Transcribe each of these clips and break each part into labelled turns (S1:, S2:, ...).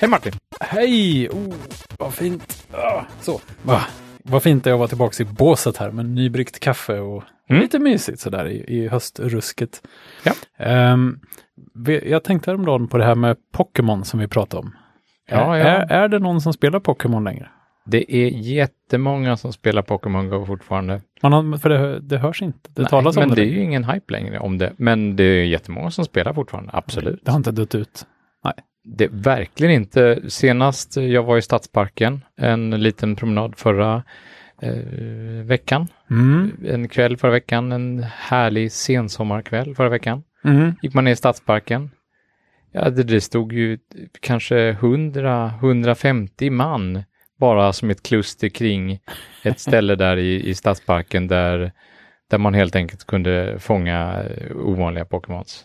S1: Hej Martin!
S2: Hej! Oh, vad fint. Ah, så. Va? Vad fint det är att vara tillbaka i båset här med nybryggt kaffe och
S1: Mm.
S2: lite mysigt sådär i, i höstrusket.
S1: Ja.
S2: Vi- jag tänkte häromdagen på det här med Pokémon som vi pratade om.
S1: Ja, ja.
S2: Är, är det någon som spelar Pokémon längre?
S1: Det är jättemånga som spelar Pokémon Go fortfarande.
S2: Man har, för det, det hörs inte. Det
S1: Nej,
S2: talas om
S1: men
S2: det.
S1: det är ju ingen hype längre om det. Men det är jättemånga som spelar fortfarande, absolut.
S2: Det har inte dött ut.
S1: Det verkligen inte. Senast jag var i Stadsparken, en liten promenad förra eh, veckan.
S2: Mm.
S1: En kväll förra veckan, en härlig sensommarkväll förra veckan.
S2: Mm.
S1: Gick man ner i Stadsparken. Ja, det, det stod ju kanske 100-150 man bara som ett kluster kring ett ställe där i, i Stadsparken där, där man helt enkelt kunde fånga eh, ovanliga Pokémons.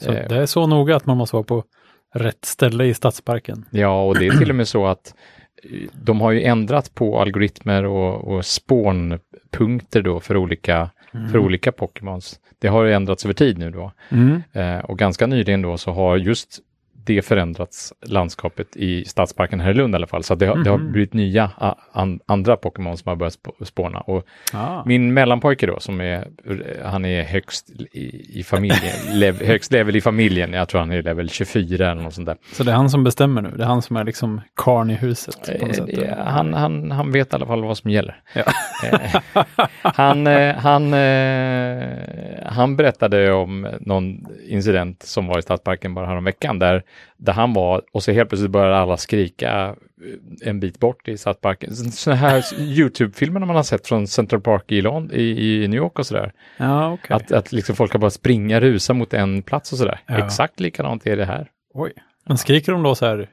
S2: Så
S1: Eh.
S2: det är så noga att man måste vara på rätt ställe i stadsparken.
S1: Ja, och det är till och med så att eh, de har ju ändrat på algoritmer och, och spånpunkter då för olika, för olika Pokémons. Det har ju ändrats över tid nu då.
S2: Mm.
S1: Eh, och ganska nyligen då så har just det förändrats landskapet i stadsparken här i Lund i alla fall. Så det, har, det har
S2: Mhm.
S1: blivit nya an, andra Pokémon som har börjat sp- spåna. Och
S2: Ah.
S1: min mellanpojke då som är, han är högst i, i familjen, lev, högst level i familjen. Jag tror han är level 24 eller något sånt där.
S2: Så det är han som bestämmer nu? Det är han som är liksom karn i huset? Något sätt,
S1: Eh, han, han, han vet i alla fall vad som gäller.
S2: Ja.
S1: Eh, han, eh, han, eh, han berättade om någon incident som var i Stadsparken bara häromveckan där, där han var och så helt plötsligt började alla skrika eh, en bit bort i Stadsparken. Sådana här YouTube-filmer man har sett från Central Park i, Lond- i, i New York och sådär.
S2: Ja, okej.
S1: Att, att liksom folk har bara springa, rusa mot en plats och sådär.
S2: Ja.
S1: Exakt likadant är det här.
S2: Oj. Men skriker de då så här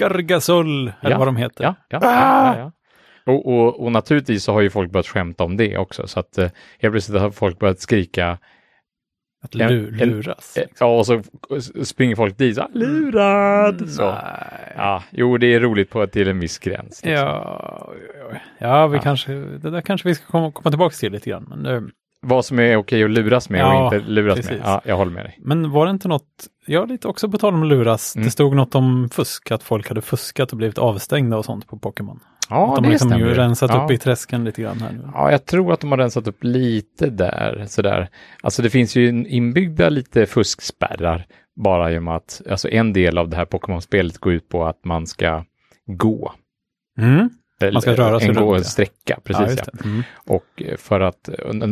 S2: Gargasoll, eller
S1: Ja.
S2: vad de heter?
S1: Ja, ja,
S2: Ah!
S1: ja. Och, och, och naturligtvis så har ju folk börjat skämta om det också. Så att eh, helt plötsligt har folk börjat skrika.
S2: Att
S1: En-
S2: lu-
S1: en-
S2: luras.
S1: Eh, ja, och så springer folk dit. Så, "Ah, lurad! Så.
S2: Nej.
S1: Ja, jo, det är roligt på till en viss gräns. liksom.
S2: Ja, ja, vi
S1: Ja.
S2: kanske, det där kanske vi ska komma, komma tillbaka till lite grann. Men, det-
S1: Vad som är okej att luras med
S2: Ja,
S1: och inte luras med.
S2: precis.
S1: Ja, jag håller med dig.
S2: men var det inte något, ja lite också på tal om luras,
S1: Mm.
S2: det stod något om fusk, att folk hade fuskat och blivit avstängda och sånt på Pokémon.
S1: Ja,
S2: att de
S1: det
S2: liksom
S1: stämmer.
S2: ju rensat
S1: ja.
S2: upp i träsken lite grann här nu.
S1: Ja, jag tror att de har rensat upp lite där, sådär. Alltså det finns ju inbyggda lite fuskspärrar bara genom att, alltså en del av det här Pokémon-spelet går ut på att man ska gå.
S2: Mm. Man ska röra sig
S1: en,
S2: runt,
S1: en sträcka, precis
S2: ja,
S1: ja.
S2: Mm.
S1: Och eh, för att,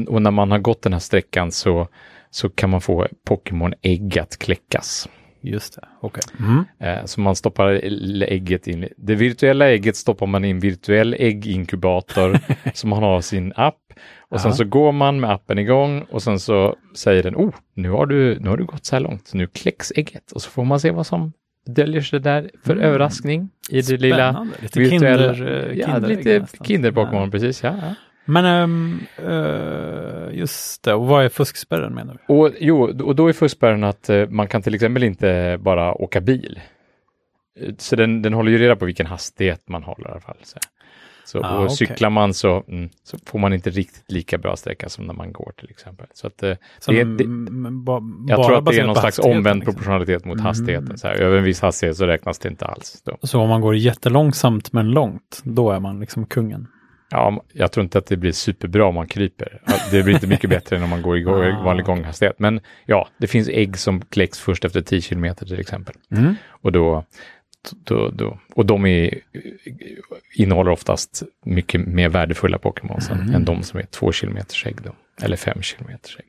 S1: och när man har gått den här sträckan så, så kan man få Pokémon-ägg att kläckas.
S2: Just det, okej. Mm.
S1: Eh, Så man stoppar ägget in. Det virtuella ägget stoppar man i en virtuell ägginkubator som man har sin app. Och sen
S2: Ja.
S1: så går man med appen igång och sen så säger den, oh, nu har du, nu har du gått så här långt, nu kläcks ägget. Och så får man se vad som döljer sig där för
S2: Mm.
S1: överraskning i det lilla
S2: Spännande. Lite
S1: virtuella,
S2: kinder, eh,
S1: ja,
S2: kinderägg
S1: lite kinder-Pokémon, precis. Ja, ja.
S2: Men ehm, eh, just det, och vad är fuskspärren menar du?
S1: Och jo, och då är fuskspärren att eh, man kan till exempel inte bara åka bil. Eh, Så den, den håller ju reda på vilken hastighet man håller i alla fall. Så, så
S2: Ah,
S1: och cyklar man så, mm, så får man inte riktigt lika bra sträcka som när man går till exempel. Så att, det,
S2: de-
S1: det,
S2: ba,
S1: jag tror att det är någon slags omvänd
S2: liksom.
S1: proportionalitet mot
S2: Mm.
S1: hastigheten. Så här, över en viss hastighet så räknas det inte alls. Då.
S2: Så om man går jättelångsamt men långt, då är man liksom kungen.
S1: Ja, jag tror inte att det blir superbra om man kryper. Det blir inte mycket bättre än om man går i
S2: Ah.
S1: vanlig gånghastighet. Men ja, det finns ägg som kläcks först efter 10 kilometer till exempel.
S2: Mm.
S1: Och, då, då, då, och de är, innehåller oftast mycket mer värdefulla Pokémon
S2: Mm.
S1: än de som är två kilometers ägg. Då, eller fem kilometers ägg.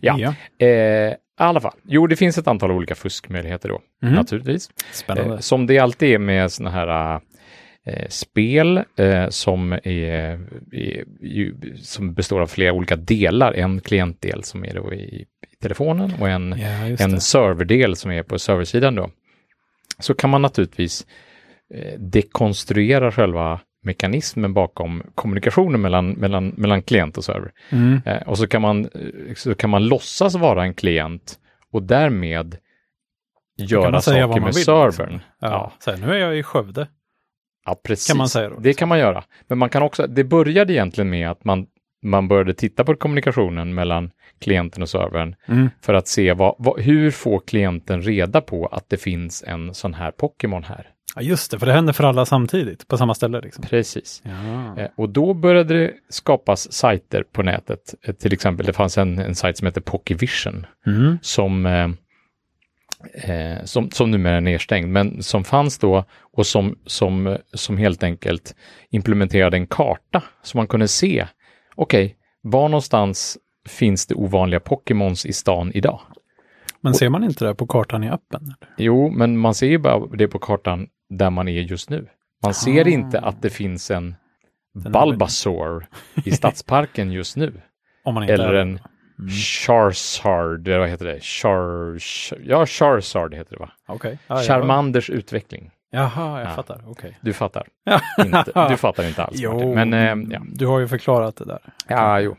S1: Ja,
S2: ja.
S1: Eh, i alla fall. Jo, det finns ett antal olika fuskmöjligheter då,
S2: Mm.
S1: naturligtvis.
S2: Spännande.
S1: Eh, som det alltid är med sådana här eh, spel eh, som, är, är, ju, som består av flera olika delar. En klientdel som är då i, i telefonen och en
S2: ja,
S1: en serverdel som är på serversidan då, så kan man naturligtvis eh, dekonstruera själva mekanismen bakom kommunikationen mellan, mellan, mellan klient och server.
S2: Mm.
S1: Eh, och så kan, man, eh, så kan man låtsas vara en klient och därmed göra saker med
S2: vill,
S1: servern.
S2: liksom.
S1: Ja.
S2: Ja. Så här, nu är jag i Skövde.
S1: Ja, precis.
S2: Kan man säga då?
S1: Det kan man göra. Men man kan också, det började egentligen med att man man började titta på kommunikationen mellan klienten och servern
S2: Mm.
S1: för att se vad, vad, hur får klienten reda på att det finns en sån här Pokémon här.
S2: Ja, just det, för det händer för alla samtidigt på samma ställe. Liksom.
S1: Precis.
S2: Ja.
S1: Eh, Och då började det skapas sajter på nätet. Eh, Till exempel, det fanns en, en sajt som heter Pokévision
S2: Mm.
S1: som, eh, som, som numera är nedstängd, men som fanns då och som, som, som helt enkelt implementerade en karta så man kunde se, okej, var någonstans finns det ovanliga Pokémons i stan idag?
S2: Men ser man inte det på kartan i appen? Eller?
S1: Jo, men man ser ju bara det på kartan där man är just nu. Man ser
S2: Ah.
S1: inte att det finns en
S2: Den
S1: Bulbasaur i stadsparken just nu.
S2: Om man inte
S1: Eller
S2: är
S1: en Charizard, eller vad heter det? Char, ja, Charizard heter det va?
S2: Okej. Ja, ja.
S1: Charmanders utveckling.
S2: Jaha, jag
S1: Ja.
S2: fattar. Okej.
S1: Du fattar.
S2: Ja.
S1: Inte, du fattar inte alls. Martin.
S2: Jo,
S1: Men eh, ja.
S2: du har ju förklarat det där.
S1: ja, jo.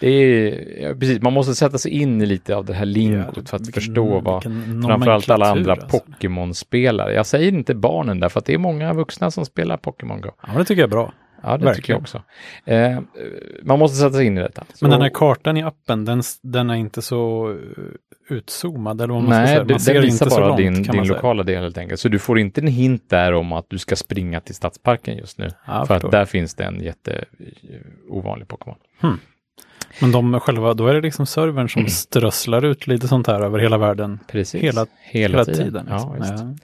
S1: Det är, ja, precis, man måste sätta sig in i lite av det här lingot för att
S2: Vilken-
S1: förstå vad framförallt alla andra
S2: alltså.
S1: Pokémon-spelare. Jag säger inte barnen där, för att det är många vuxna som spelar Pokémon Go.
S2: Ja, men det tycker jag är bra.
S1: Ja, det tycker
S2: Verkligen.
S1: jag också. Eh, man måste sätta sig in i detta.
S2: Men
S1: Så-
S2: den här kartan i appen, den, den är inte så eh, utzoomad, eller vad man ska
S1: Nej,
S2: säga.
S1: det,
S2: Man ser
S1: den visar
S2: inte så
S1: bara
S2: långt,
S1: din, din lokala del helt enkelt. Så du får inte en hint där om att du ska springa till stadsparken just nu.
S2: Ja,
S1: för att där finns det en jätte eh, ovanlig Pokémon.
S2: Men de själva, då är det liksom servern som
S1: Mm.
S2: strösslar ut lite sånt här över hela världen
S1: Precis.
S2: hela,
S1: hela,
S2: hela
S1: tiden.
S2: tiden.
S1: Ja,
S2: liksom. Ja.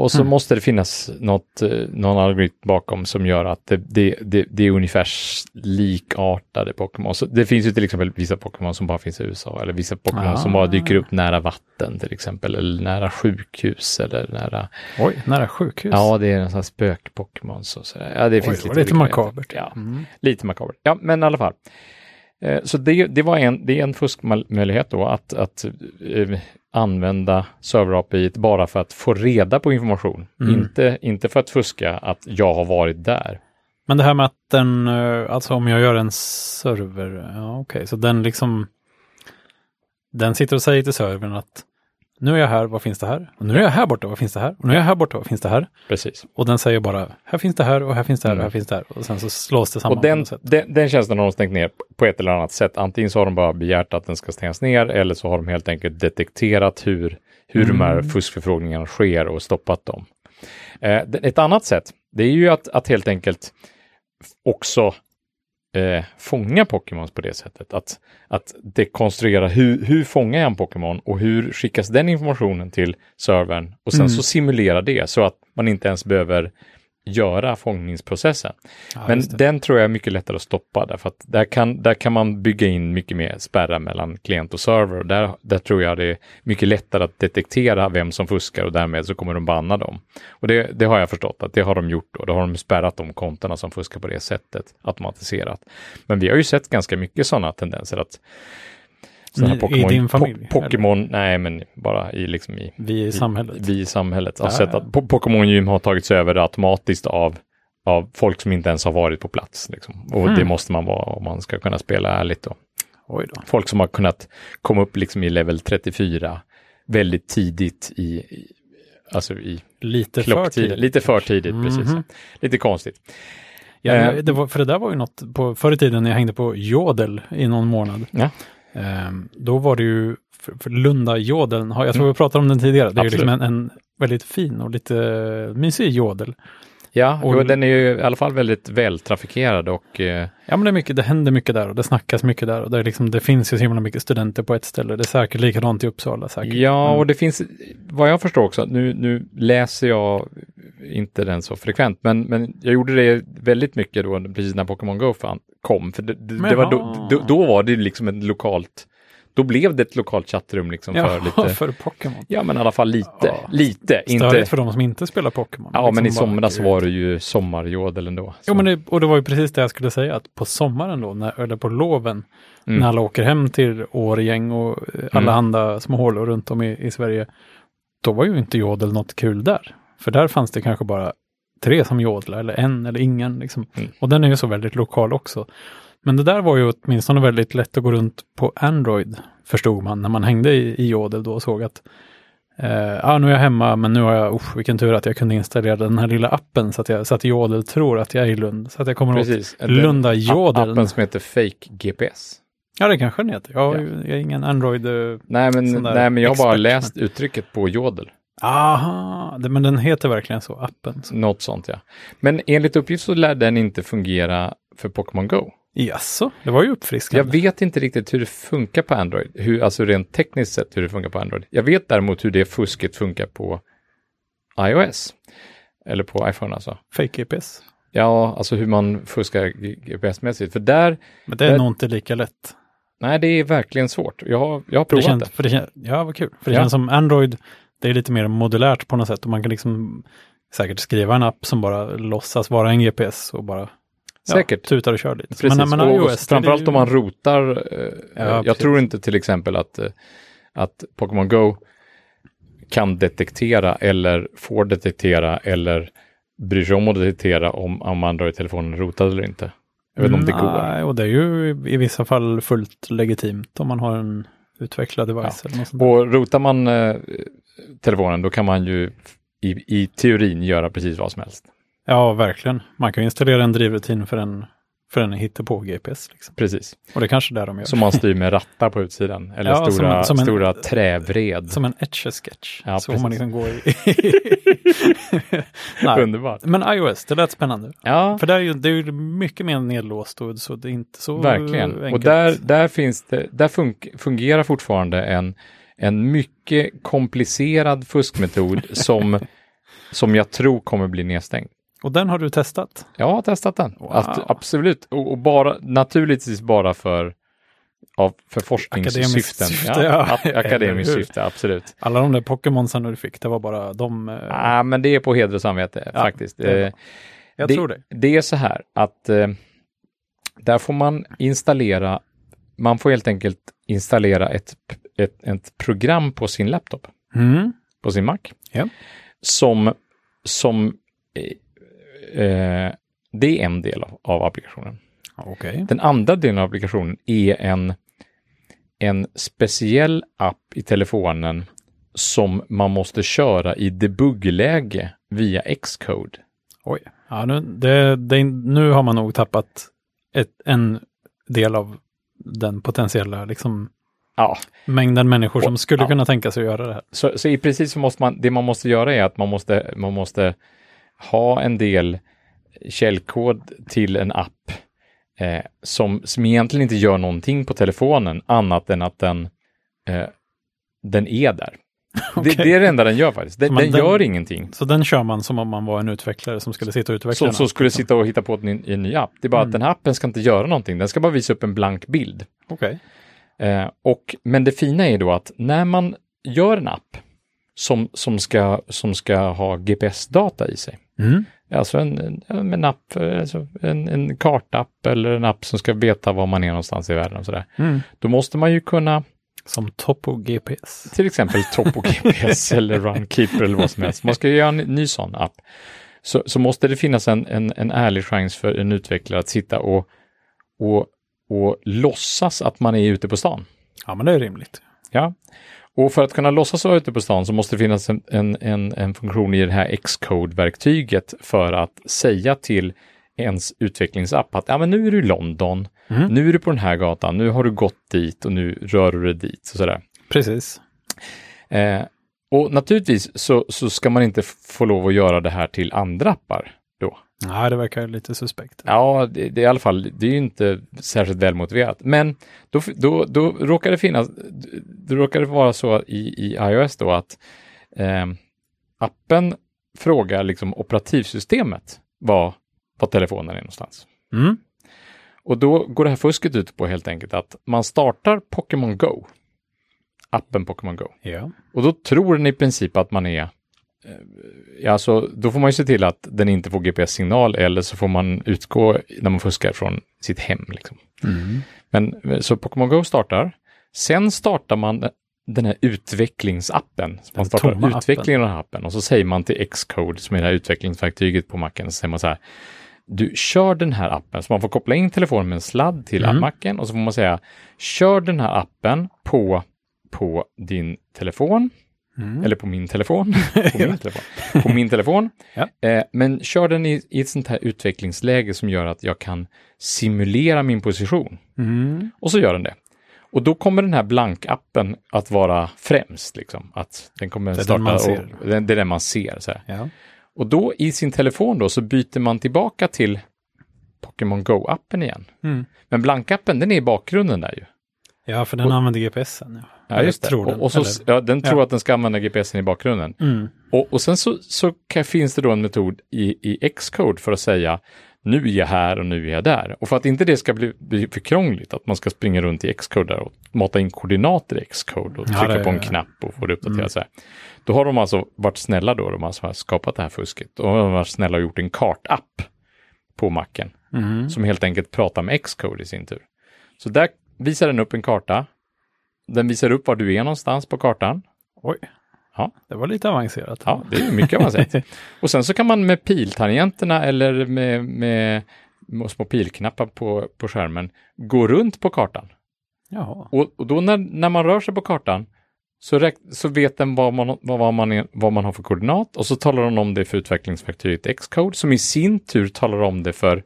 S1: Och så
S2: Mm.
S1: måste det finnas något, eh, någon algoritm bakom som gör att det, det, det, det är ungefär likartade Pokémon. Så det finns ju till exempel vissa Pokémon som bara finns i USA eller vissa Pokémon
S2: Ah.
S1: som bara dyker upp nära vatten till exempel eller nära sjukhus eller nära
S2: Oj, nära sjukhus.
S1: Ja, det är en sån här spök-Pokémon. Så, så, ja, det
S2: Oj,
S1: finns lite,
S2: lite makabert.
S1: Ja,
S2: Mm.
S1: lite makabert. Ja, men i alla fall. Eh, Så det, det var en, det är en fuskmöjlighet då att, att eh, använda server-API bara för att få reda på information.
S2: Mm.
S1: Inte, inte för att fuska att jag har varit där.
S2: Men det här med att den, eh, alltså om jag gör en server, ja okej, så den liksom, den sitter och säger till servern att nu är jag här, vad finns det här? Och nu är jag här borta, vad finns det här? Och nu är jag här borta, vad finns det här?
S1: Precis.
S2: Och den säger bara, här finns det här och här finns det här och
S1: Mm.
S2: här finns det här. Och sen så slås det samman
S1: Och den, den, den tjänsten har de stängt ner på ett eller annat sätt. Antingen så har de bara begärt att den ska stängas ner eller så har de helt enkelt detekterat hur, hur de här
S2: Mm.
S1: fuskförfrågningarna sker och stoppat dem. Eh, ett annat sätt, det är ju att, att helt enkelt också eh, fånga Pokémons på det sättet. Att, att dekonstruera hur, hur fångar jag en Pokémon och hur skickas den informationen till servern och sen
S2: Mm.
S1: så simulera det så att man inte ens behöver göra fångningsprocessen.
S2: Ja,
S1: Men den tror jag är mycket lättare att stoppa därför att där kan, där kan man bygga in mycket mer spärrar mellan klient och server och där, där tror jag det är mycket lättare att detektera vem som fuskar och därmed så kommer de banna dem. Och det, det har jag förstått att det har de gjort då. Då har de spärrat de kontona som fuskar på det sättet automatiserat. Men vi har ju sett ganska mycket sådana tendenser att såna
S2: Ni- i din familj,
S1: Po Pokémon, nej men bara i liksom i
S2: Vi i samhället.
S1: vi i samhället har
S2: Ja, ja.
S1: Pokémon-gym har tagits över automatiskt av, av folk som inte ens har varit på plats. Liksom. Och
S2: Mm.
S1: det måste man vara om man ska kunna spela ärligt. Då.
S2: Oj då.
S1: Folk som har kunnat komma upp liksom i level 34 väldigt tidigt i, i alltså i
S2: Lite för tidigt.
S1: Lite för tidigt,
S2: Mhm.
S1: precis. Lite konstigt.
S2: Ja,
S1: Eh.
S2: det var, för det där var ju något, på, förr i tiden när jag hängde på Jodel i någon månad.
S1: Ja.
S2: Ehm, då var det ju, för, för Lunda Jodeln, har- jag tror vi pratade om den tidigare, det är ju
S1: Mm. Absolut.
S2: liksom en, en väldigt fin och lite mysig jodel.
S1: Ja,
S2: Och-
S1: jo, den är ju i alla fall väldigt vältrafikerad och eh,
S2: Ja men det, är mycket, det händer mycket där och det snackas mycket där och det, är liksom, det finns ju så himla mycket studenter på ett ställe. Det är säkert likadant i Uppsala säkert.
S1: Ja,
S2: Mm.
S1: och det finns, vad jag förstår också, nu, nu läser jag inte den så frekvent, men, men jag gjorde det väldigt mycket då, precis när Pokémon Go fan kom, för det, det, det var då,
S2: Jaha.
S1: då, då var det liksom ett lokalt, då blev det ett lokalt chattrum liksom
S2: ja,
S1: för lite,
S2: för Pokémon.
S1: ja men i alla fall lite,
S2: Ja.
S1: lite, inte,
S2: Störigt för de som inte spelar Pokémon.
S1: ja men i
S2: Liksom bara,
S1: somras
S2: gud.
S1: var det ju sommarjodel ändå.
S2: Jo, men det, och det var ju precis det jag skulle säga, att på sommaren då, när, eller på loven,
S1: Mm.
S2: när alla åker hem till Årgäng och alla
S1: Mm.
S2: andra små hålor runt om i, i Sverige, då var ju inte jodel något kul där. För där fanns det kanske bara tre som jodlar, eller en eller ingen. Liksom.
S1: Mm.
S2: Och den är ju så väldigt lokal också. Men det där var ju åtminstone väldigt lätt att gå runt på Android, förstod man, när man hängde i, i jodel då och såg att Eh, ja, nu är jag hemma, men nu har jag, usch, vilken tur att jag kunde installera den här lilla appen så att, jag, så att Jodel tror att jag är i Lund. Så att jag kommer åt
S1: Precis.
S2: Lunda
S1: Den
S2: Jodeln.
S1: Appen som heter Fake GPS.
S2: Ja, det kanske den heter. Jag,
S1: Ja.
S2: jag är ingen Android. eh,
S1: Nej, men, nej, men jag har bara läst uttrycket på Jodel.
S2: Aha, det, men den heter verkligen så, appen. Så.
S1: Något sånt ja. Men enligt uppgift så lär den inte fungera för Pokémon Go.
S2: Jaså, det var ju
S1: Jag
S2: uppfriskande.
S1: vet inte riktigt hur det funkar på Android, hur, alltså rent tekniskt sett hur det funkar på Android. Jag vet däremot hur det fusket funkar på iOS. Eller på iPhone alltså.
S2: Fake GPS.
S1: Ja, alltså hur man fuskar GPS-mässigt. För där,
S2: Men det är
S1: Det-
S2: nog inte lika lätt.
S1: nej det är verkligen svårt. Jag har, jag har
S2: För det
S1: provat
S2: känns,
S1: det.
S2: för det känns, ja, vad kul. För det
S1: Ja.
S2: känns som Android, det är lite mer modulärt på något sätt. Och man kan liksom säkert skriva en app som bara låtsas vara en GPS och bara ja,
S1: Säkert.
S2: tutar och kör lite.
S1: Precis,
S2: Men, men
S1: och
S2: iOS,
S1: framförallt
S2: ju-
S1: om man rotar. Eh,
S2: Ja,
S1: jag
S2: precis.
S1: tror inte till exempel att, eh, att Pokémon Go kan detektera eller får detektera eller bryr sig om att detektera om, om Android-telefonen är rotad eller inte. Jag vet inte om det går.
S2: Nej, och det är ju i vissa fall fullt legitimt om man har en utvecklad device. Eller något sånt.
S1: Och rotar man eh, telefonen då kan man ju i, i teorin göra precis vad som helst.
S2: Ja, verkligen. Man kan installera en drivrutin för en, för en på GPS. Liksom.
S1: Precis.
S2: Och det är kanske är det de gör.
S1: Som man styr med rattar på utsidan. Eller
S2: Ja, som
S1: stora,
S2: som en-
S1: stora trävred.
S2: Som en etch-a-sketch.
S1: Ja,
S2: så får man
S1: precis.
S2: liksom gå i. Nej.
S1: Underbart.
S2: Men iOS, det lät spännande.
S1: Ja,
S2: För det är ju, det är ju mycket mer nedlåst och så det är inte så
S1: verkligen.
S2: enkelt.
S1: Och där, där, finns det, där fun- fungerar fortfarande en, en mycket komplicerad fuskmetod som, som jag tror kommer bli nedstängd.
S2: Och den har du testat?
S1: Jag har testat den.
S2: Wow.
S1: Att, absolut. Och, och bara, naturligtvis bara för, av, för forskningssyften.
S2: syfte,
S1: ja,
S2: ja.
S1: ak- akademiskt syfte, absolut.
S2: Alla de där Pokémonsen du fick, det var bara de... eh,
S1: Ja, men det är på heder och samvete
S2: Ja,
S1: faktiskt.
S2: det.
S1: Eh,
S2: jag
S1: det,
S2: tror det.
S1: Det är så här att eh, där får man installera, man får helt enkelt installera ett, ett, ett program på sin laptop,
S2: Mm.
S1: på sin Mac,
S2: Ja.
S1: som, som eh, det är en del av, av applikationen.
S2: Okej.
S1: Den andra delen av applikationen är en, en speciell app i telefonen som man måste köra i debuggläge via Xcode.
S2: Oj. Ja, nu, det, det, nu har man nog tappat ett, en del av den potentiella liksom,
S1: Ja,
S2: mängden människor som
S1: Och-
S2: skulle
S1: ja.
S2: kunna tänka sig att göra det här.
S1: så, så i princip så måste man, det man måste göra är att man måste, man måste ha en del källkod till en app eh, som, som egentligen inte gör någonting på telefonen annat än att den, eh, den är där. Det,
S2: Okej.
S1: det är det enda den gör faktiskt. Den, den
S2: den-
S1: gör ingenting.
S2: Så den kör man som om man var en utvecklare som skulle sitta och utveckla
S1: Som, som skulle sitta och hitta på en, en ny app. Det är bara
S2: Mm.
S1: att den här appen ska inte göra någonting. Den ska bara visa upp en blank bild.
S2: Okej.
S1: Eh, och, men det fina är då att när man gör en app som, som, ska, som ska ha GPS-data i sig,
S2: Mm.
S1: alltså en, en, app, alltså en, en kartapp eller en app som ska veta var man är någonstans i världen och sådär,
S2: Mm.
S1: då måste man ju kunna
S2: Som Topo GPS.
S1: till exempel Topo GPS eller Runkeeper eller vad som helst. Man ska göra en ny sån app. Så, så måste det finnas en, en, en ärlig chans för en utvecklare att sitta och, och, och låtsas att man är ute på stan.
S2: Ja, men det är rimligt.
S1: Ja, och för att kunna låtsas vara ute på stan så måste det finnas en, en, en, en funktion i det här Xcode-verktyget för att säga till ens utvecklingsapp att ja, men nu är du i London,
S2: Mm.
S1: nu är du på den här gatan, nu har du gått dit och nu rör du dig dit och sådär.
S2: Precis.
S1: Eh, och naturligtvis så, så ska man inte få lov att göra det här till andra appar
S2: Nej, det verkar lite suspekt.
S1: Ja, det, det är i alla fall, det är ju inte särskilt välmotiverat. Men då, då, då råkar det finnas, då råkar det vara så i, i iOS då att eh, appen frågar liksom operativsystemet var, var telefonen är någonstans.
S2: Mm.
S1: Och då går det här fusket ut på helt enkelt att man startar Pokémon Go, appen Pokémon Go.
S2: Ja.
S1: Och då tror den i princip att man är alltså, då får man ju se till att den inte får GPS-signal eller så får man utgå när man fuskar från sitt hem. Liksom.
S2: Mm.
S1: Men eh, så Pokémon Go startar. Sen startar man den här utvecklingsappen. Man startar utvecklingen av den här appen och så säger man till Xcode, som är det här utvecklingsverktyget på macken, så säger man så här. Du kör den här appen, så man får koppla in telefonen med en sladd till
S2: Mm.
S1: macken och så får man säga, kör den här appen på, på din telefon
S2: Mm.
S1: eller på min telefon. på, min telefon. på min telefon.
S2: Ja.
S1: Eh, men kör den i, i ett sånt här utvecklingsläge som gör att jag kan simulera min position.
S2: Mm.
S1: Och så gör den det. Och då kommer den här blankappen att vara främst. Liksom. Att den kommer
S2: Det är den
S1: starta
S2: ser.
S1: Och, det, det är den man ser. Så.
S2: Ja.
S1: Och då i sin telefon då så byter man tillbaka till Pokémon Go-appen igen.
S2: Mm.
S1: Men blankappen den är i bakgrunden där ju.
S2: Ja, för den
S1: Och-
S2: använder GPSen. Ja,
S1: Ja, just det.
S2: Tror den,
S1: och, så,
S2: eller-
S1: ja, den tror
S2: Ja.
S1: att den ska använda GPSen i bakgrunden.
S2: Mm.
S1: Och, och sen så, så kan, finns det då en metod i, i Xcode för att säga nu är jag här och nu är jag där. Och för att inte det ska bli, bli för krångligt, att man ska springa runt i Xcode där och mata in koordinater i Xcode och
S2: Ja,
S1: trycka
S2: det-
S1: på en knapp och få det uppdaterat.
S2: Mm.
S1: Så här. Då har de alltså varit snälla då, de alltså har skapat det här fusket. Och de har varit snälla och gjort en kartapp på macken
S2: Mm.
S1: som helt enkelt pratar med Xcode i sin tur. Så där visar den upp en karta. Den visar upp var du är någonstans på kartan.
S2: Oj.
S1: Ja.
S2: Det var lite avancerat.
S1: Ja, det är mycket avancerat. Och sen så kan man med piltangenterna eller med, med små pilknappar på, på skärmen gå runt på kartan.
S2: Jaha.
S1: Och, och då när, när man rör sig på kartan så, räk, så vet den vad man, vad, vad, man är, vad man har för koordinat och så talar den om det för utvecklingsverktyget Xcode som i sin tur talar om det för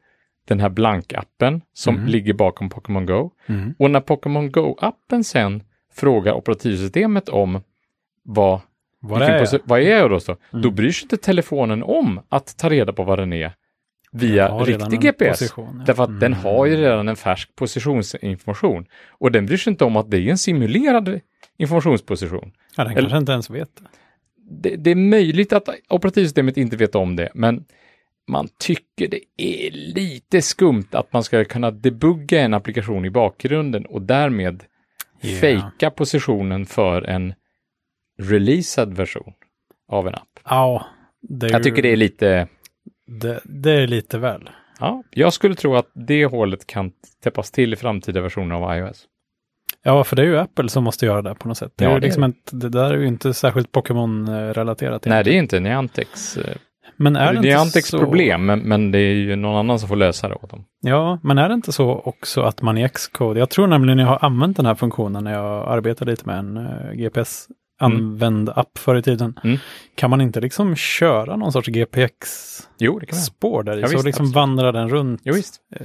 S1: den här blankappen som
S2: Mm.
S1: ligger bakom Pokémon Go.
S2: Mm.
S1: Och när Pokémon Go-appen sen frågar operativsystemet om vad,
S2: Vad är jag?
S1: vad är jag då? Så?
S2: Mm.
S1: Då bryr sig inte telefonen om att ta reda på vad den är via riktig GPS.
S2: position, ja.
S1: Därför att den
S2: Mm.
S1: har ju redan en färsk positionsinformation. Och den bryr sig inte om att det är en simulerad informationsposition.
S2: Ja, den
S1: eller-
S2: kanske inte ens vet. Det,
S1: det är möjligt att operativsystemet inte vet om det, men man tycker det är lite skumt att man ska kunna debugga en applikation i bakgrunden och därmed
S2: Ja.
S1: fejka positionen för en releasad version av en app.
S2: Ja, det är
S1: Jag tycker det är lite,
S2: det, det är lite väl.
S1: ja, jag skulle tro att det hålet kan täppas till i framtida versioner av iOS.
S2: Ja, för det är ju Apple som måste göra det på något sätt. Det, är
S1: Ja,
S2: ju
S1: det är
S2: liksom ett, det där är ju inte särskilt Pokémon-relaterat.
S1: Nej, det är inte Niantics, eh,
S2: Men är det,
S1: det är
S2: inte
S1: Niantics
S2: så...
S1: problem, men, men det är ju någon annan som får lösa det åt dem.
S2: Ja, men är det inte så också att man i Xcode, jag tror nämligen jag har använt den här funktionen när jag arbetade lite med en uh, GPS-använd app förr i tiden.
S1: Mm.
S2: Kan man inte liksom köra någon sorts GPX-spår där i?
S1: Ja,
S2: så
S1: visst,
S2: liksom
S1: absolut.
S2: vandrar den runt
S1: Jo,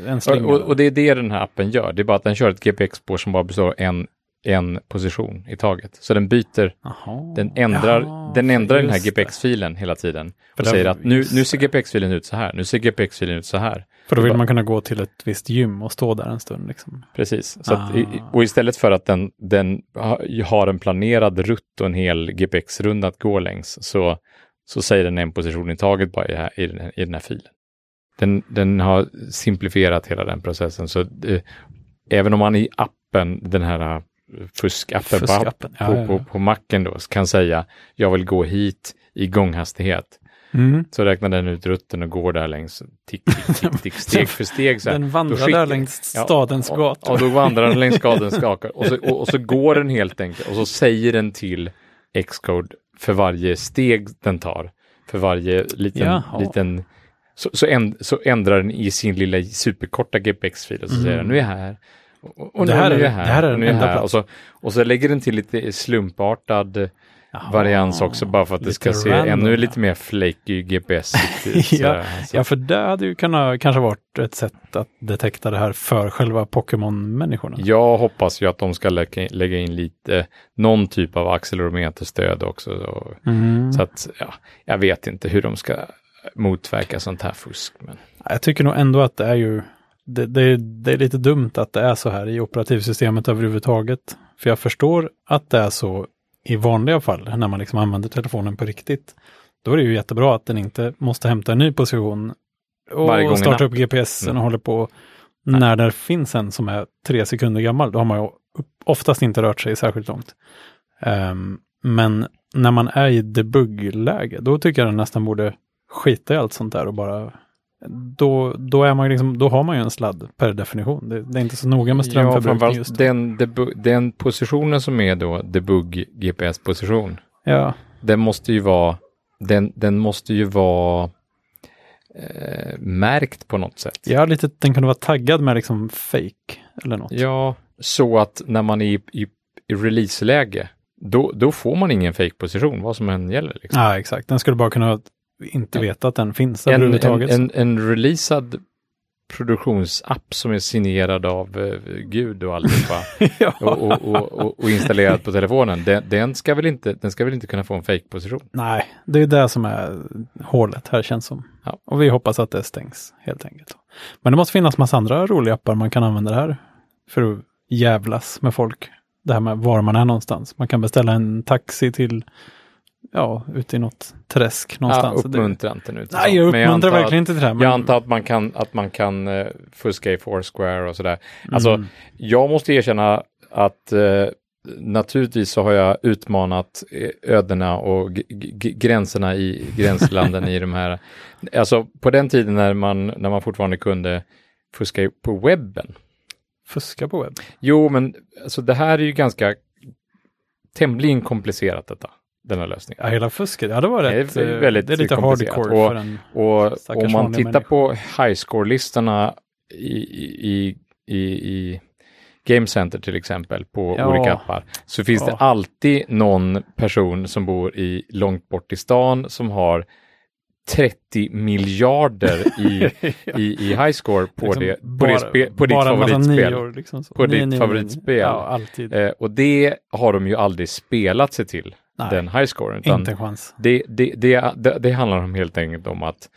S2: en
S1: Och,
S2: slinga?
S1: och, och det är det den här appen gör. Det är bara att den kör ett GPX-spår som bara består av en, en position i taget. Så den byter,
S2: Jaha.
S1: den ändrar,
S2: Ja,
S1: den ändrar den här. GPX-filen hela tiden.
S2: För
S1: Och säger att nu, nu ser. GPX-filen ut så här, nu ser GPX-filen ut så här.
S2: För då vill
S1: bara-
S2: man kunna gå till ett visst gym och stå där en stund. Liksom.
S1: Precis. Så att,
S2: Ah.
S1: och istället för att den, den ha- har en planerad rutt och en hel GPX-runda att gå längs så, så säger den en position i taget bara i, här, i, den, här, i den här filen. Den, den har simplifierat hela den processen. Så eh, även om man i appen, den här eh, fuskappen, på,
S2: Fuskappen, ja, ja, ja.
S1: på, på macken då, kan säga jag vill gå hit i gånghastighet.
S2: Mm.
S1: Så räknar den ut rutten och går där längs tick, tick, tick, tick, steg för steg. Så här.
S2: Den vandrar
S1: skickar-
S2: där längs
S1: Ja,
S2: stadens
S1: och-
S2: gator.
S1: Och då vandrar den längs stadens gator. Och så, och, och så går den helt enkelt. Och så säger den till Xcode för varje steg den tar. För varje liten...
S2: Jaha.
S1: liten så, så, änd, så ändrar den i sin lilla superkorta GPX-fil och så säger den nu är jag här. Och, och
S2: Det här
S1: är
S2: är-
S1: här.
S2: det här är
S1: och
S2: den enda
S1: här. Och så, och så lägger den till lite slumpartad varians också bara för att det ska se
S2: random,
S1: ännu
S2: ja.
S1: lite mer flaky GPS
S2: Ja.
S1: Så-
S2: Ja, för det hade ju kunnat, kanske varit ett sätt att detekta det här för själva Pokémon-människorna.
S1: Jag hoppas ju att de ska lägga, lägga in lite, någon typ av accelerometerstöd också. Så,
S2: Mm.
S1: så att, ja, jag vet inte hur de ska motverka sånt här fusk. Men
S2: Jag tycker nog ändå att det är ju, det, det, det är lite dumt att det är så här i operativsystemet överhuvudtaget. För jag förstår att det är så i vanliga fall, när man liksom använder telefonen på riktigt. Då är det ju jättebra att den inte måste hämta en ny position och starta upp GPSen
S1: Mm.
S2: och håller på. När det finns en som är tre sekunder gammal, då har man ju oftast inte rört sig särskilt långt. Ehm, men när man är i debug-läge, då tycker jag den nästan borde skita i allt sånt där och bara då, då, är man liksom, då har man ju en sladd per definition. Det, det är inte så noga med
S1: ja,
S2: strömförbrukning
S1: framförallt
S2: just
S1: den, debu- den positionen som är då debug GPS-position,
S2: Ja,
S1: den måste ju vara, den, den måste ju vara eh, märkt på något sätt.
S2: ja, lite, den kunde vara taggad med liksom fake eller något.
S1: Ja, så att när man är i, i, i releaseläge, då, då får man ingen fake-position, vad som än gäller. Liksom.
S2: Ja, exakt. Den skulle bara kunna inte veta att den finns
S1: En, en,
S2: överhuvudtaget.
S1: en, en releasad produktionsapp som är signerad av eh, Gud och allihopa
S2: ja.
S1: och, och, och, och, och installerad på telefonen, den, den, ska väl inte, den ska väl inte kunna få en fake-position?
S2: Nej, det är det som är hålet här känns som.
S1: Ja.
S2: Och vi hoppas att det stängs helt enkelt. Men det måste finnas massa andra roliga appar man kan använda det här för att jävlas med folk. Det här med var man är någonstans. Man kan beställa en taxi till, ja, ute i något träsk
S1: Ja,
S2: någonstans. Det-
S1: uppmuntra inte nu.
S2: Nej, jag uppmuntrar
S1: antar
S2: verkligen inte till det.
S1: Att,
S2: Men...
S1: jag antar att man kan, att man kan eh, fuska i Foursquare och sådär. Alltså,
S2: Mm.
S1: jag måste erkänna att eh, naturligtvis så har jag utmanat eh, ödena och gränserna i gränslanden i de här. Alltså på den tiden när man, när man fortfarande kunde fuska på webben.
S2: Fuska på webb.
S1: Jo, men alltså det här är ju ganska tämligen komplicerat detta, den här lösningen.
S2: Ja, hela fusket. Ja, det var
S1: Det är
S2: rätt. eh,
S1: väldigt
S2: det är lite hardcore
S1: Och-
S2: för en...
S1: Och om man tittar
S2: människor.
S1: på highscore-listorna i, i, i, i Game Center till exempel på
S2: Ja.
S1: olika appar så finns det
S2: Ja.
S1: alltid någon person som bor i långt bort i stan som har 30 miljarder i, i, i highscore på,
S2: Liksom
S1: det, på,
S2: bara-
S1: det spe, på ditt favoritspel.
S2: liksom.
S1: På ditt
S2: Nio, nio, nio.
S1: favoritspel.
S2: Ja, alltid.
S1: Eh, och det har de ju aldrig spelat sig till,
S2: Nej,
S1: den highscoren.
S2: inte en chans.
S1: det, det, det, det, det handlar om helt enkelt om att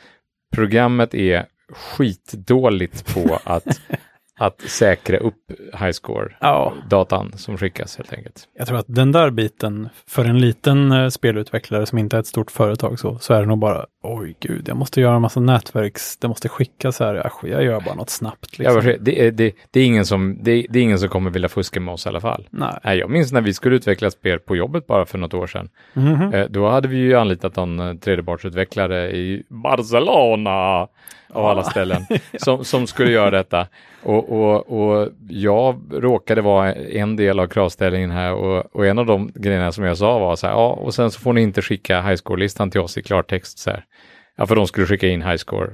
S1: programmet är skitdåligt på att, att säkra upp highscore-datan
S2: Ja,
S1: som skickas helt enkelt.
S2: jag tror att den där biten för en liten eh, spelutvecklare som inte är ett stort företag så, så är det nog bara oj gud, jag måste göra en massa nätverks, det måste skickas här, jag, jag gör bara något snabbt.
S1: Ja,
S2: Liksom.
S1: det, är, det, det, är ingen som, det, det är ingen som kommer vilja fuska med oss i alla fall.
S2: Nej.
S1: Nej, jag minns när vi skulle utveckla spel på jobbet bara för något år sedan.
S2: Mhm.
S1: Eh, Då hade vi ju anlitat en eh, tredjepartsutvecklare i Barcelona av alla ställen som, som skulle göra detta. Och, och, och jag råkade vara en del av kravställningen här och, och en av de grejerna som jag sa var så här, ja, och sen så får ni inte skicka highscore-listan till oss i klartext så här. Ja, för de skulle skicka in highscore,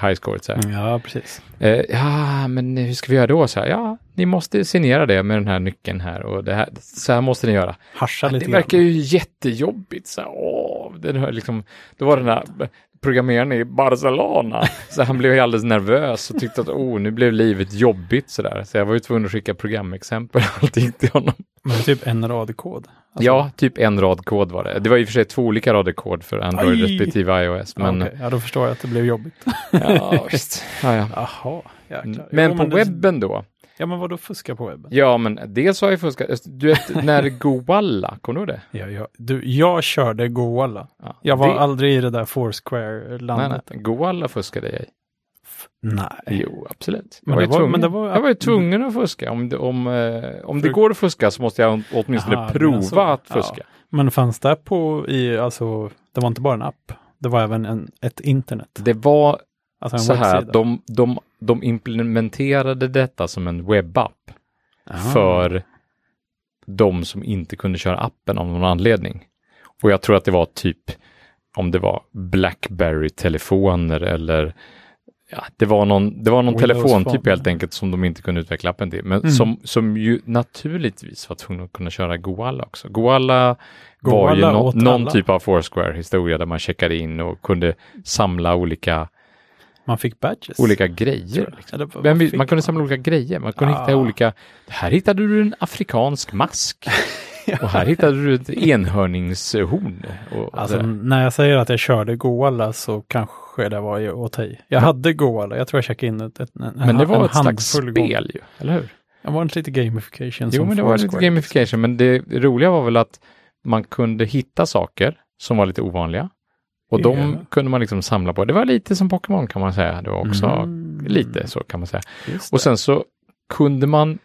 S1: highscore så här.
S2: Ja, precis.
S1: Eh, ja, men hur ska vi göra då? Så här, ja, ni måste signera det med den här nyckeln här och det här, så här måste ni göra.
S2: Hascha lite
S1: Det verkar ju jättejobbigt. Så här, åh, den här, liksom, då var den här programmeraren i Barcelona, så han blev alldeles nervös och tyckte att oh, nu blev livet jobbigt sådär. Så jag var ju tvungen att skicka programexempel och allting till honom.
S2: Men typ en rad kod. Alltså,
S1: ja, typ en rad kod var det. Det var i och för sig två olika rader kod för Android
S2: Aj!
S1: respektive iOS.
S2: ja,
S1: Men
S2: okej. ja, då förstår jag att det blev jobbigt.
S1: ja, visst. Ja, ja.
S2: Jaha, jäklar.
S1: Men
S2: Jo,
S1: på
S2: det-
S1: webben då?
S2: Ja, men vad då fuska på webben?
S1: Ja, men dels har jag fuskat. Du vet, när Goalla, kommer du ihåg det?
S2: Ja, ja. Du, jag körde Goalla.
S1: Ja,
S2: Jag var
S1: det,
S2: aldrig i det där
S1: Nej,
S2: Foursquare-landet.
S1: nej, Goalla fuskade jag i.
S2: Nej.
S1: Jo, absolut.
S2: Men
S1: jag, var
S2: det
S1: tvungen,
S2: men det var-
S1: jag var ju tvungen att fuska. Om det, om, eh, om det
S2: För-
S1: går att fuska så måste jag åtminstone
S2: Aha,
S1: prova
S2: menar så.
S1: att
S2: Ja.
S1: fuska.
S2: Men fanns det på i, alltså, det var inte bara en app. Det var även en, ett internet.
S1: Det var
S2: Alltså
S1: så här
S2: webbsida.
S1: de, de, de implementerade detta som en webbapp
S2: Ah.
S1: för de som inte kunde köra appen av någon anledning. Och jag tror att det var typ om det var Blackberry-telefoner eller ja, det var någon, det var någon telefontyp helt enkelt som de inte kunde utveckla appen till. Men
S2: Mm.
S1: som, som ju naturligtvis var tvungna att kunna köra Goalla också. Goalla var ju
S2: åt
S1: någon
S2: alla.
S1: typ av Foursquare-historia där man checkade in och kunde samla olika,
S2: Man fick badges.
S1: olika grejer. Liksom.
S2: Fick
S1: man kunde samla olika grejer. Man kunde
S2: Ah.
S1: hitta olika, här hittade du en afrikansk mask. Och här hittade du ett enhörningshorn. Och
S2: Alltså när jag säger att jag körde Goalla så kanske det var ju åt dig. Jag hade Goalla, jag tror jag checkade in ett, ett, en,
S1: men det var
S2: en
S1: ett slags spel ju, eller hur?
S2: Det var inte lite gamification
S1: Jo, men det var lite
S2: Foursquare.
S1: gamification. Men det roliga var väl att man kunde hitta saker som var lite ovanliga. Och
S2: Ja.
S1: de kunde man liksom samla på. Det var lite som Pokémon kan man säga. Det var också
S2: Mm.
S1: lite så kan man säga. Och sen så kunde man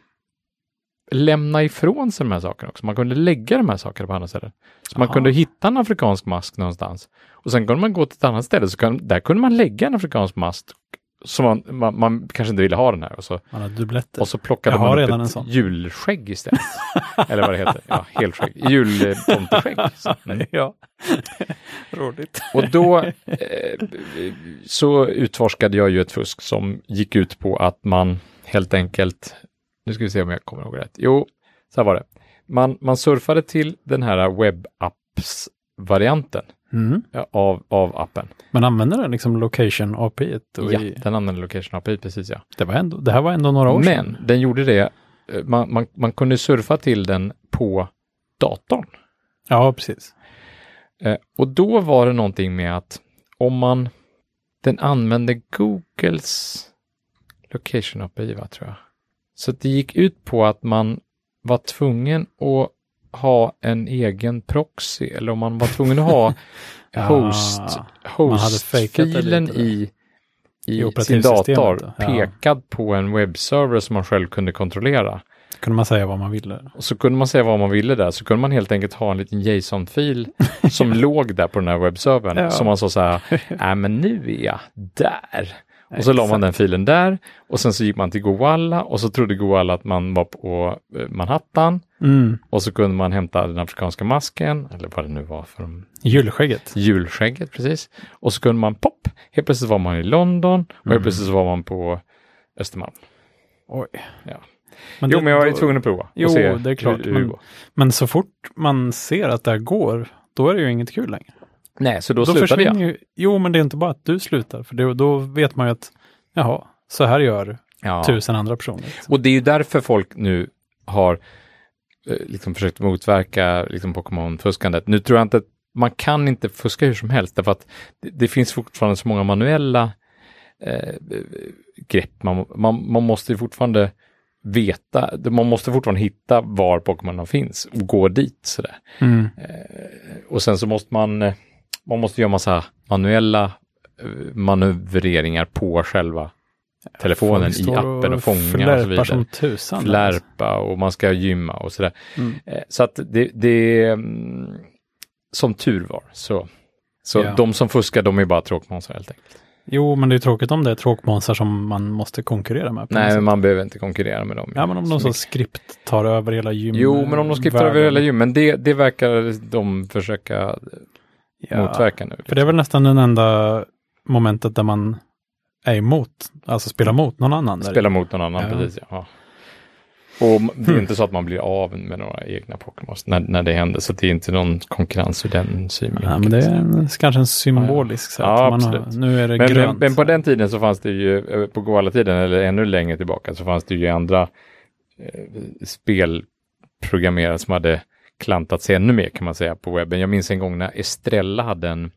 S1: lämna ifrån sig de här sakerna också. Man kunde lägga de här sakerna på andra ställen. Så man
S2: Aha.
S1: kunde hitta en afrikansk mask någonstans. Och sen kunde man gå till ett annat ställe, så kan, där kunde man lägga en afrikansk mask som man, man, man kanske inte ville ha den här. Och så,
S2: Man dubbletter.
S1: och så plockade
S2: Jag
S1: man
S2: redan
S1: upp ett
S2: sån.
S1: julskägg istället. Eller vad det heter. Ja, helskägg. Jultomteskägg. Så, mm.
S2: ja. Roligt.
S1: Och då eh, så utforskade jag ju ett fusk som gick ut på att man helt enkelt, nu ska vi se om jag kommer ihåg rätt. Jo, så här var det. man, man surfade till den här webapps-varianten
S2: Mm.
S1: av, av appen.
S2: Men använder den liksom location API? Och
S1: Ja,
S2: i,
S1: den använder location API, precis ja.
S2: det, var ändå, det här var ändå några år sedan.
S1: Men den gjorde det, eh, man, man, man kunde surfa till den på datorn.
S2: Ja, precis.
S1: Eh, och då var det någonting med att om man, den använde Googles location API, va, tror jag. Så det gick ut på att man var tvungen att ha en egen proxy, eller om man var tvungen att ha
S2: Ja,
S1: host, hostfilen i,
S2: I
S1: i sin dator
S2: ja.
S1: pekad på en webbserver som man själv kunde kontrollera.
S2: Kunde man säga vad man ville.
S1: Och så kunde man säga vad man ville där, så kunde man helt enkelt ha en liten JSON-fil som låg där på den här webbservern.
S2: Ja.
S1: Som man sa så här, nej men nu är jag där. Och så la man den filen där och sen så gick man till Goalla och så trodde Goalla att man var på eh, Manhattan
S2: Mm.
S1: och så kunde man hämta den afrikanska masken, eller vad det nu var för de
S2: Julskägget.
S1: julskägget precis. Och så kunde man pop, helt plötsligt var man i London och
S2: Mm.
S1: helt plötsligt så var man på Östermalm.
S2: Oj.
S1: Ja.
S2: Men
S1: jo, men jag ju
S2: då-
S1: tvungen att prova.
S2: Jo,
S1: se
S2: det är klart,
S1: Hur, hur
S2: men-. Men så fort man ser att det här går, då är det ju inget kul längre.
S1: Nej, så då,
S2: Då
S1: slutade jag.
S2: ju, jo, men det är inte bara att du slutar, för det, då vet man ju att, jaha, så här gör
S1: Ja.
S2: tusen andra personer. liksom.
S1: Och det är ju därför folk nu har eh, liksom försökt motverka liksom Pokémon-fuskandet. Nu tror jag inte att man kan inte fuska hur som helst, därför att det, det finns fortfarande så många manuella eh, grepp. Man, man, man måste ju fortfarande veta, man måste fortfarande hitta var Pokémon finns och gå dit sådär.
S2: Mm.
S1: Och sen så måste man, eh, man måste göra massa manuella eh, manövreringar på själva telefonen i appen och fånga och så vidare.
S2: som tusan.
S1: Flärpa och man ska gymma och sådär.
S2: Mm.
S1: Eh, Så att det, det mm, som tur var så, så
S2: Ja.
S1: de som fuskar de är bara tråkmånsar helt enkelt.
S2: Jo, men det är tråkigt om det är tråkmånsar som man måste konkurrera med.
S1: Nej, men man behöver inte konkurrera med dem.
S2: Ja, men om de som skript tar över hela gym.
S1: Jo, men om de skriptar över hela gymmen, det, det verkar de försöka
S2: ja.
S1: motverka nu.
S2: För det är väl nästan den enda momentet där man är emot, alltså spelar mot någon annan. där.
S1: Spela mot någon annan,
S2: Ja.
S1: precis. Ja. Och det är
S2: Hmm.
S1: inte så att man blir av med några egna Pokémons när, när det händer, så det är inte någon konkurrens ur den synvinkeln.
S2: Ja, men det är en, kanske en symbolisk sak.
S1: Ja,
S2: man har, nu är det
S1: Men, men,
S2: grönt.
S1: men på den tiden så fanns det ju, eh, på Goala-tiden eller ännu längre tillbaka, så fanns det ju andra eh, spelprogrammerare som hade klantat sig ännu mer kan man säga på webben. Jag minns en gång när Estrella hade en,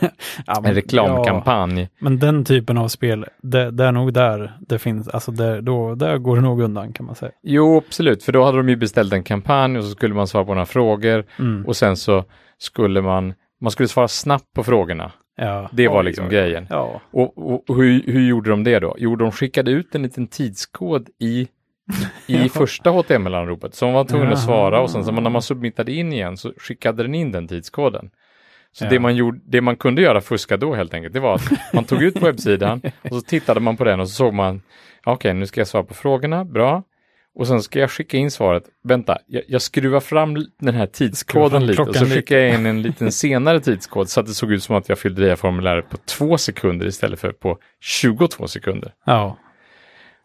S2: ja, men-
S1: en reklamkampanj.
S2: Ja, men den typen av spel, det, det är nog där det finns, alltså det, då, där går det nog undan kan man säga.
S1: Jo, absolut, för då hade de ju beställt en kampanj och så skulle man svara på några frågor
S2: Mm.
S1: och sen så skulle man, man skulle svara snabbt på frågorna.
S2: Ja.
S1: Det var
S2: Oj,
S1: liksom
S2: oj,
S1: grejen.
S2: Ja.
S1: Och, och, och hur, hur gjorde de det då? Jo, de skickade ut en liten tidskod i, i första HTML-anropet som var tvungen att svara och sen så när man submittade in igen så skickade den in den tidskoden. Så
S2: Ja.
S1: det, man gjorde, det man kunde göra fuska då helt enkelt, det var att man tog ut webbsidan och så tittade man på den och så såg man, okej nu ska jag svara på frågorna, bra. Och sen ska jag skicka in svaret, vänta, jag, jag skruvar fram den här tidskoden lite och så skickar jag in en liten senare tidskod så att det såg ut som att jag fyllde i formuläret på två sekunder istället för på 22 sekunder.
S2: ja.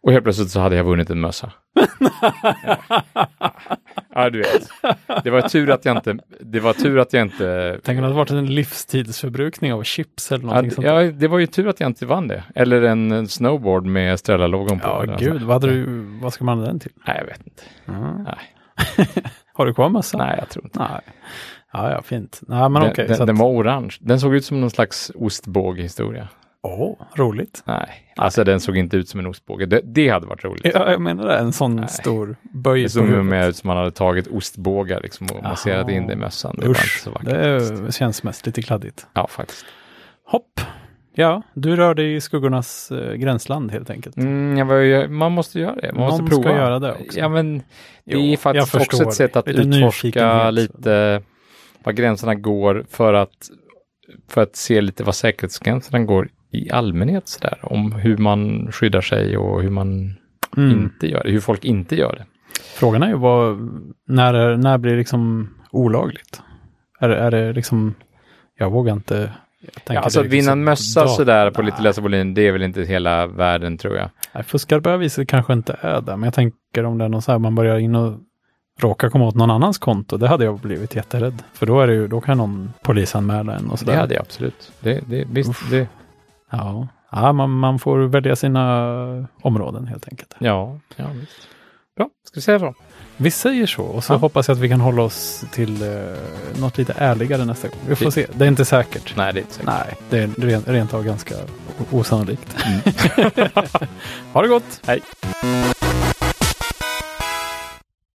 S1: Och helt plötsligt så hade jag vunnit en mössa. ja. ja, du vet. Det var tur att jag inte, det var tur att jag inte
S2: Tänk om det hade varit en livstidsförbrukning av chips eller
S1: Ja,
S2: någonting
S1: d-
S2: sånt.
S1: ja, det var ju tur att jag inte vann det. Eller en, snowboard med Estrella-logon på.
S2: Ja, gud, vad, hade du, vad ska man ha den till?
S1: Nej, jag vet inte.
S2: Mm.
S1: Nej.
S2: Har du kvar mössan?
S1: Nej, jag tror inte.
S2: Nej. Ja, ja, fint. Nej, men
S1: den,
S2: okej.
S1: den,
S2: att-
S1: den var orange. Den såg ut som någon slags ostbåge-historia.
S2: Åh, roligt.
S1: Nej, alltså den såg inte ut som en ostbåge. Det, det hade varit roligt.
S2: Ja, jag menar det. En sån
S1: Nej.
S2: stor böj
S1: Det såg mer ut som man hade tagit ostbågar liksom och masserat in det i mössan. Det var
S2: Usch, det känns mest lite kladdigt.
S1: Ja, faktiskt.
S2: Hopp. Ja, du rör dig i skuggornas eh, gränsland helt enkelt.
S1: Mm, var man måste göra det. Man
S2: Någon
S1: måste prova.
S2: ska göra det också.
S1: Ja, men det är faktiskt också ett sätt att
S2: Lite
S1: utforska lite var gränserna går för att, för att se lite vad säkerhetsgränserna går i allmänhet sådär. Om hur man skyddar sig och hur man
S2: Mm.
S1: inte gör det, hur folk inte gör det.
S2: Frågan är ju vad, när, är- när blir det liksom olagligt? Är, det- är det liksom, jag vågar inte.
S1: Ja, alltså att vinna
S2: liksom
S1: en mössa sådär på lite
S2: Nej.
S1: läsa volym, det är väl inte hela världen tror jag.
S2: Nej, fuskarbevis kanske inte är det, men jag tänker om det är något så här, man börjar in och råkar komma åt någon annans konto, det hade jag blivit jätterädd. För då, är det ju, då kan någon polisanmäla en och sådär.
S1: Det hade jag absolut. Det, det, visst,
S2: Uff.
S1: det,
S2: Ja, ja man, man får välja sina områden helt enkelt.
S1: ja, ja, visst. Bra, ska vi säga så?
S2: Vi säger så och så
S1: Ja.
S2: hoppas jag att vi kan hålla oss till eh, något lite ärligare nästa gång. Vi får
S1: Det-
S2: se. Det är inte säkert.
S1: Nej, det är inte säkert.
S2: Nej, det är rent, rent av ganska osannolikt. ha det gott!
S1: Hej.